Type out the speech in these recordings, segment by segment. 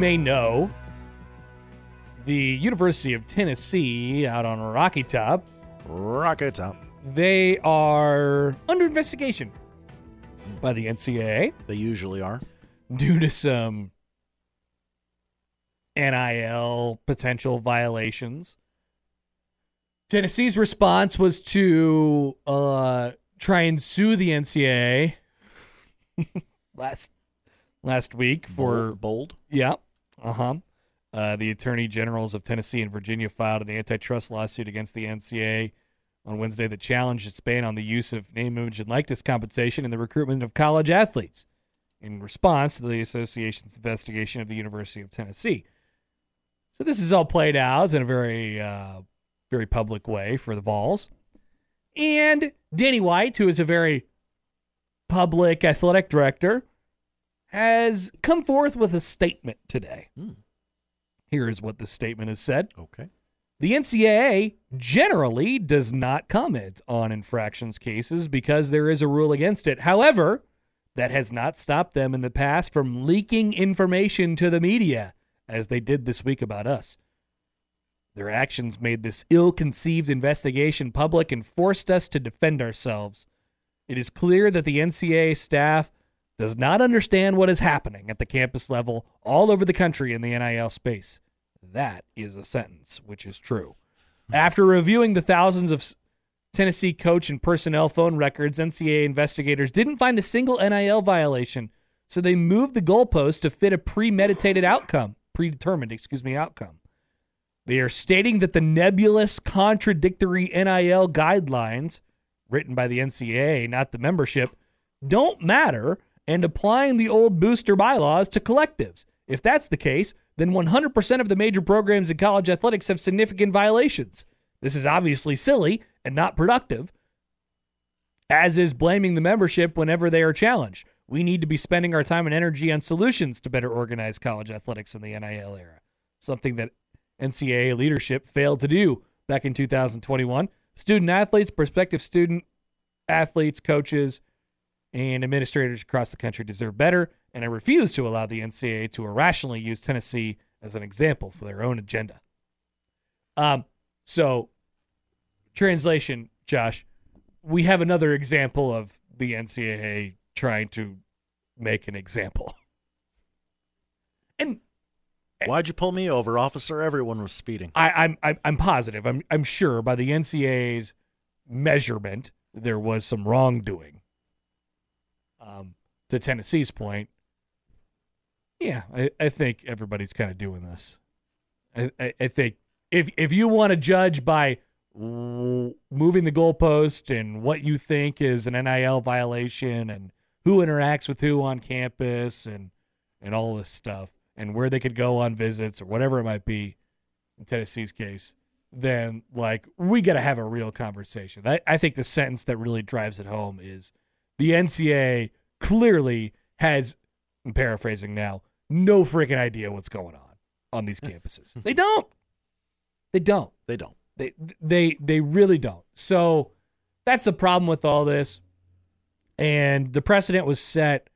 May know, the University of Tennessee out on Rocky Top, Rocket Top. they are under investigation by the NCAA They usually are. due to some NIL potential violations. Tennessee's response was to uh, try and sue the NCAA last last week for bold. bold. yeah. Uh-huh. Uh The attorney generals of Tennessee and Virginia filed an antitrust lawsuit against the NCAA on Wednesday that challenged its ban on the use of name, image, and likeness compensation in the recruitment of college athletes in response to the association's investigation of the University of Tennessee. So this is all played out in a very, uh, very public way for the Vols. And Danny White, who is a very public athletic director, has come forth with a statement today. Hmm. Here is what the statement has said. Okay. The NCAA generally does not comment on infractions cases because there is a rule against it. However, that has not stopped them in the past from leaking information to the media, as they did this week about us. Their actions made this ill conceived investigation public and forced us to defend ourselves. It is clear that the NCAA staff does not understand what is happening at the campus level all over the country in the NIL space. That is a sentence, which is true. After reviewing the thousands of Tennessee coach and personnel phone records, NCAA investigators didn't find a single NIL violation, so they moved the goalpost to fit a premeditated outcome, predetermined, excuse me, outcome. They are stating that the nebulous, contradictory NIL guidelines, written by the NCAA, not the membership, don't matter and applying the old booster bylaws to collectives. If that's the case, then 100% of the major programs in college athletics have significant violations. This is obviously silly and not productive, as is blaming the membership whenever they are challenged. We need to be spending our time and energy on solutions to better organize college athletics in the NIL era, something that NCAA leadership failed to do back in 2021. Student athletes, prospective student athletes, coaches, and administrators across the country deserve better, and I refuse to allow the NCAA to irrationally use Tennessee as an example for their own agenda. Um, so, translation, Josh, we have another example of the NCAA trying to make an example. And Why'd you pull me over, officer? Everyone was speeding. I, I'm, I'm I'm positive. I'm I'm sure by the NCAA's measurement, there was some wrongdoing. Um, to Tennessee's point, yeah, I, I think everybody's kind of doing this. I, I, I think if if you want to judge by moving the goalpost and what you think is an NIL violation and who interacts with who on campus and and all this stuff and where they could go on visits or whatever it might be in Tennessee's case, then like we got to have a real conversation. I, I think the sentence that really drives it home is the NCAA clearly has, I'm paraphrasing now, no freaking idea what's going on on these campuses. they don't. They don't. They don't. They they they really don't. So that's the problem with all this. And the precedent was set,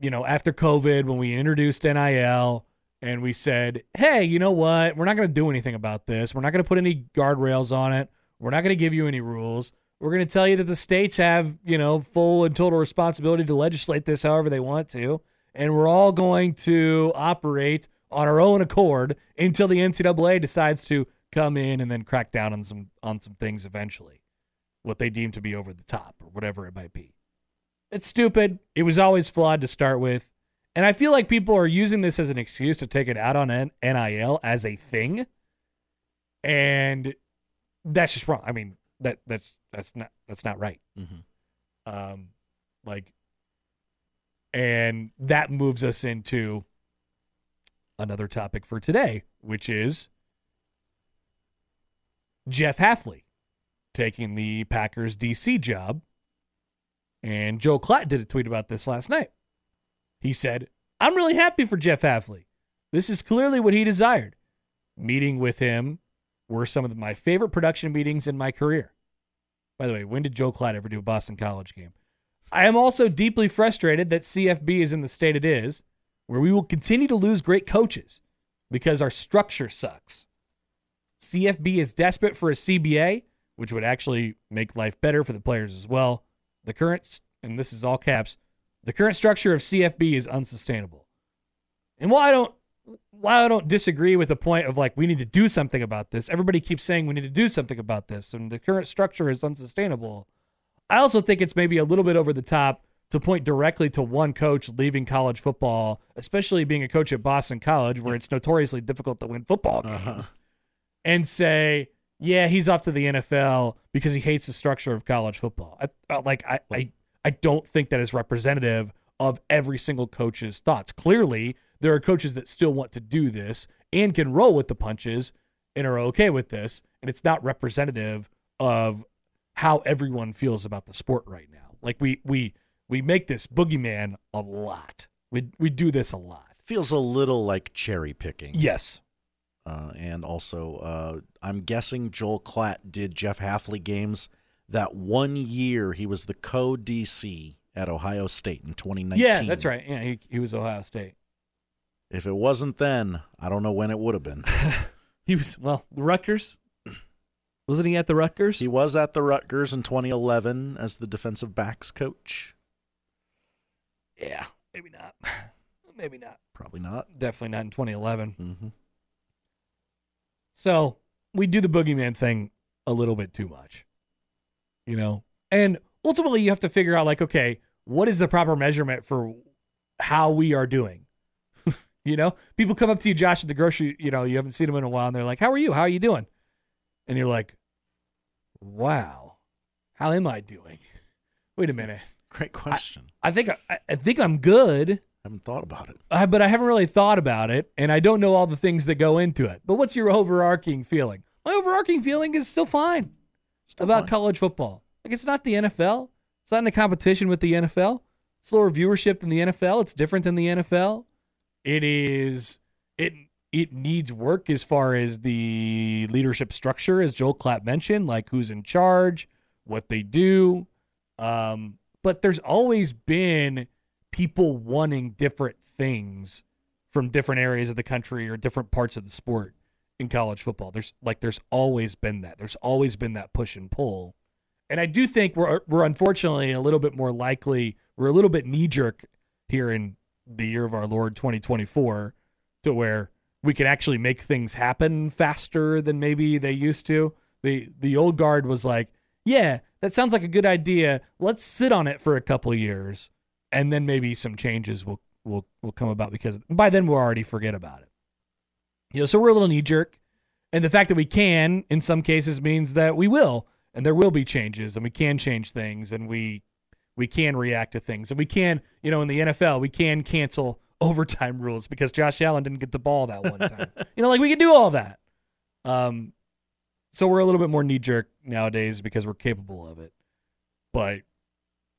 you know, after COVID when we introduced NIL and we said, "Hey, you know what? We're not going to do anything about this. We're not going to put any guardrails on it. We're not going to give you any rules. We're going to tell you that the states have, you know, full and total responsibility to legislate this however they want to, and we're all going to operate on our own accord until the NCAA decides to come in and then crack down on some on some things eventually, what they deem to be over the top or whatever it might be. It's stupid. It was always flawed to start with. And I feel like people are using this as an excuse to take it out on NIL as a thing. And that's just wrong. I mean, that that's that's not that's not right. Mhm. Um like and that moves us into another topic for today, which is Jeff Hafley taking the Packers DC job. And Joe Klatt did a tweet about this last night. He said, I'm really happy for Jeff Hafley. This is clearly what he desired. Meeting with him were some of my favorite production meetings in my career. By the way, when did Joe Klatt ever do a Boston College game? I am also deeply frustrated that CFB is in the state it is, where we will continue to lose great coaches because our structure sucks. CFB is desperate for a CBA, which would actually make life better for the players as well. The current, and this is all caps, the current structure of CFB is unsustainable. And while I don't, while I don't disagree with the point of like we need to do something about this, everybody keeps saying we need to do something about this, and the current structure is unsustainable. I also think it's maybe a little bit over the top to point directly to one coach leaving college football, especially being a coach at Boston College, where it's notoriously difficult to win football games, Uh-huh. and say, "Yeah, he's off to the NFL because he hates the structure of college football." I, like, I, I, I don't think that is representative of every single coach's thoughts. Clearly, there are coaches that still want to do this and can roll with the punches and are okay with this, and it's not representative of how everyone feels about the sport right now. Like we we we make this boogeyman a lot. We we do this a lot. Feels a little like cherry picking. Yes. Uh, and also, uh, I'm guessing Joel Klatt did Jeff Hafley games that one year he was the co DC at Ohio State in 2019. Yeah, that's right. Yeah, he he was Ohio State. If it wasn't then, I don't know when it would have been. He was well, the Rutgers. Wasn't he at the Rutgers? he was at the Rutgers in 2011 as the defensive backs coach. yeah, maybe not. maybe not. Probably not. Definitely not in 2011. hmm So we do the boogeyman thing a little bit too much, you know. And ultimately, you have to figure out like, okay, what is the proper measurement for how we are doing? You know, people come up to you, Josh, at the grocery. You know, you haven't seen them in a while, and they're like, "How are you? How are you doing?" And you're like, "Wow, how am I doing?" Wait a minute. Great question. I think I, I think I'm good. I haven't thought about it. Uh, but I haven't really thought about it, and I don't know all the things that go into it. But what's your overarching feeling? My overarching feeling is still fine Still about fine. college football. Like it's not the NFL. It's not in a competition with the NFL. It's lower viewership than the NFL. It's different than the NFL. It is it it needs work as far as the leadership structure, as Joel Klatt mentioned, like who's in charge, what they do. Um, but there's always been people wanting different things from different areas of the country or different parts of the sport in college football. There's like there's always been that. There's always been that push and pull. And I do think we're we're unfortunately a little bit more likely, we're a little bit knee jerk here in the year of our Lord 2024 to where we can actually make things happen faster than maybe they used to. The the old guard was like, "Yeah, that sounds like a good idea. Let's sit on it for a couple years and then maybe some changes will will will come about because by then we'll already forget about it." You know, so we're a little knee jerk. And the fact that we can in some cases means that we will and there will be changes and we can change things and we we can react to things and we can, you know, in the NFL, we can cancel overtime rules because Josh Allen didn't get the ball that one time. you know, like we can do all that. Um so we're a little bit more knee jerk nowadays because we're capable of it. But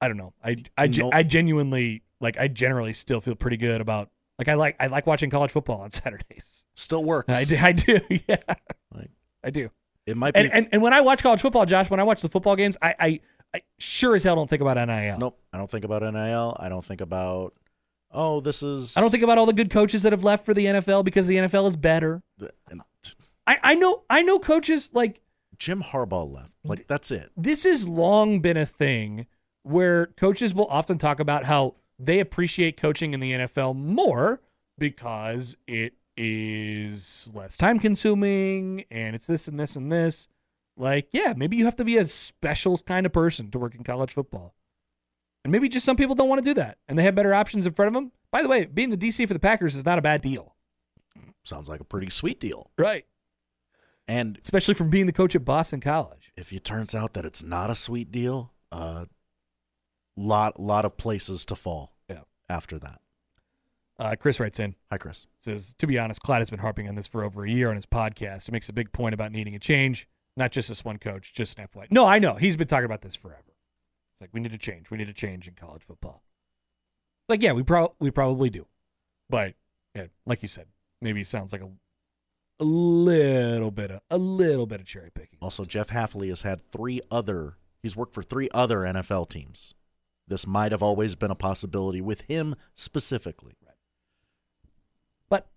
I don't know. I I, Nope. I genuinely like I generally still feel pretty good about like I like I like watching college football on Saturdays. Still works. I do, I do. Yeah. Like- I do. It might be. And, and and when I watch college football, Josh, when I watch the football games, I, I, I sure as hell don't think about NIL. nope. I don't think about NIL. I don't think about. Oh, this is. I don't think about all the good coaches that have left for the NFL because the NFL is better. and I, I know I know coaches like Jim Harbaugh left. Like that's it. this has long been a thing where coaches will often talk about how they appreciate coaching in the NFL more because it is less time consuming and it's this and this and this. Like, yeah, maybe you have to be a special kind of person to work in college football. And maybe just some people don't want to do that and they have better options in front of them. By the way, being the DC for the Packers is not a bad deal. Sounds like a pretty sweet deal. Right. And Especially from being the coach at Boston College. if it turns out that it's not a sweet deal, uh, lot lot of places to fall. Yeah. After that. Uh, Chris writes in, Hi, Chris. says, to be honest, Clyde has been harping on this for over a year on his podcast. He makes a big point about needing a change, not just this one coach, just an FY. No, I know. He's been talking about this forever. It's like, we need to change. We need to change in college football. Like, yeah, we, pro- we probably do. But, yeah, like you said, maybe it sounds like a, a little bit of a little bit of cherry picking. Also, Jeff Hafley has had three other. He's worked for three other NFL teams. This might have always been a possibility with him specifically. But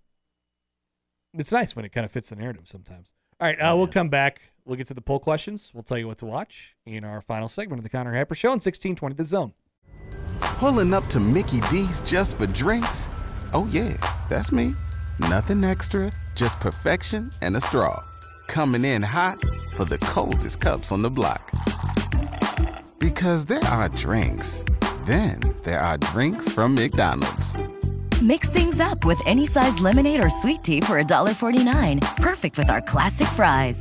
it's nice when it kind of fits the narrative sometimes. All right, uh, we'll come back. We'll get to the poll questions. We'll tell you what to watch in our final segment of the Connor Hyper Show on 1620 The Zone. Pulling up to Mickey D's just for drinks? Oh, yeah, that's me. Nothing extra, just perfection and a straw. Coming in hot for the coldest cups on the block. Because there are drinks, then there are drinks from McDonald's. Mix things up with any size lemonade or sweet tea for $1.49. Perfect with our classic fries.